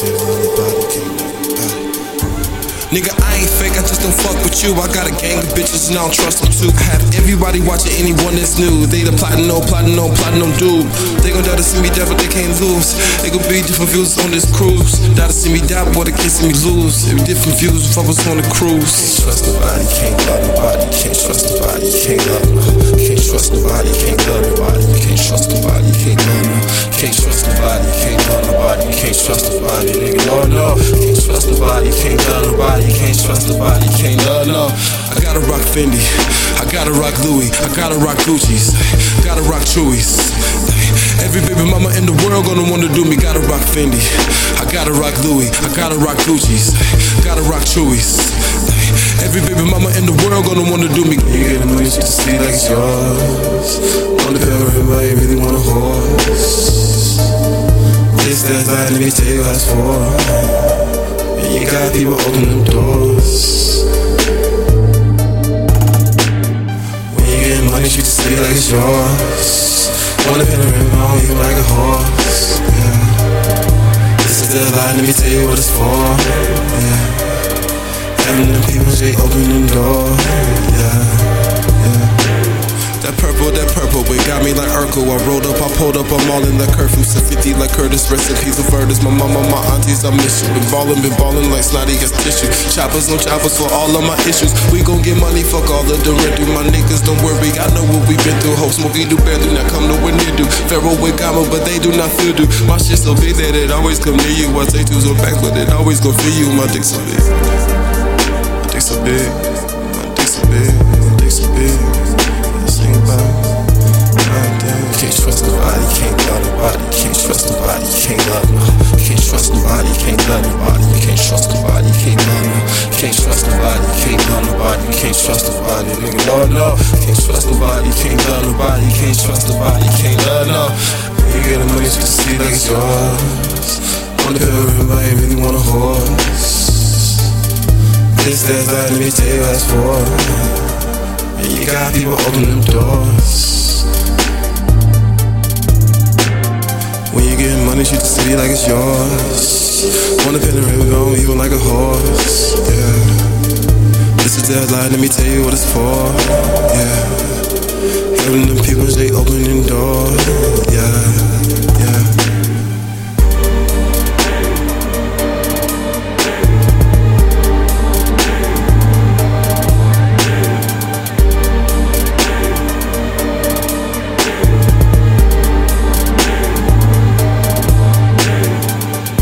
Nigga, I ain't fake, I just don't fuck with you. I got a gang of bitches and I don't trust them too. I have everybody watching anyone that's new. They the plotting, no plotting, no plotting, no dude. They gon' die to see me die, but they can't lose. They gon' be different views on this cruise. Die to see me die, boy, they can't see me lose. It be different views if I was on a cruise. Can't trust nobody, can't love nobody, can't trust nobody, can't love can't trust nigga, no, no, can't trust nobody, can't love nobody, can't trust nobody, can't love no. I gotta rock Fendi, I gotta rock Louis, I gotta rock Gucci's, gotta rock Chewy's. Every baby mama in the world gonna wanna do me, gotta rock Fendi. I gotta rock Louis, I gotta rock Gucci's, gotta rock Chewy's. Every baby mama in the world gonna wanna do me. You get a money just see like it's yours. On the pill, everybody really want a horse. Tell you what it's for. And you got people open them doors. When you get money, treat the city like it's yours. On the pill, everybody you like a horse. Yeah. This is the line, let me tell you what it's for. Yeah. Having them people, they open them doors. Yeah. Got me like Urkel. I rolled up, I pulled up, I'm all in the curfew. Said 50 like Curtis, recipes of verdus. My mama, my aunties, I miss you. Been ballin', been ballin' like snotty as tissue. Choppers on choppers for all of my issues. We gon' get money, fuck all of the rent through. My niggas, don't worry, I know what we been through. Hope smoky do better, not come nowhere near do. Pharaoh with Gamma, but they do not feel do. My shit so big that it always come near you. I take twos or back, but it always gon' feel you. My dick so big. Can't love nobody, can't trust nobody, can't love nobody, can't trust nobody, can't love nobody, can't trust nobody, can't love nobody, can't trust nobody, nigga, no, no, can't trust nobody, can't love nobody, can't trust nobody, can't love no. You get the money to see like it's yours. On the pill, everybody really want a horse. This, that, that, let me tell you what for. And you got people open them doors. When you get me treat the city like it's yours. Wanna pin the river, go evil like a horse. Yeah. This is dead lie, let me tell you what it's for. Yeah. Helping them people, they opening doors.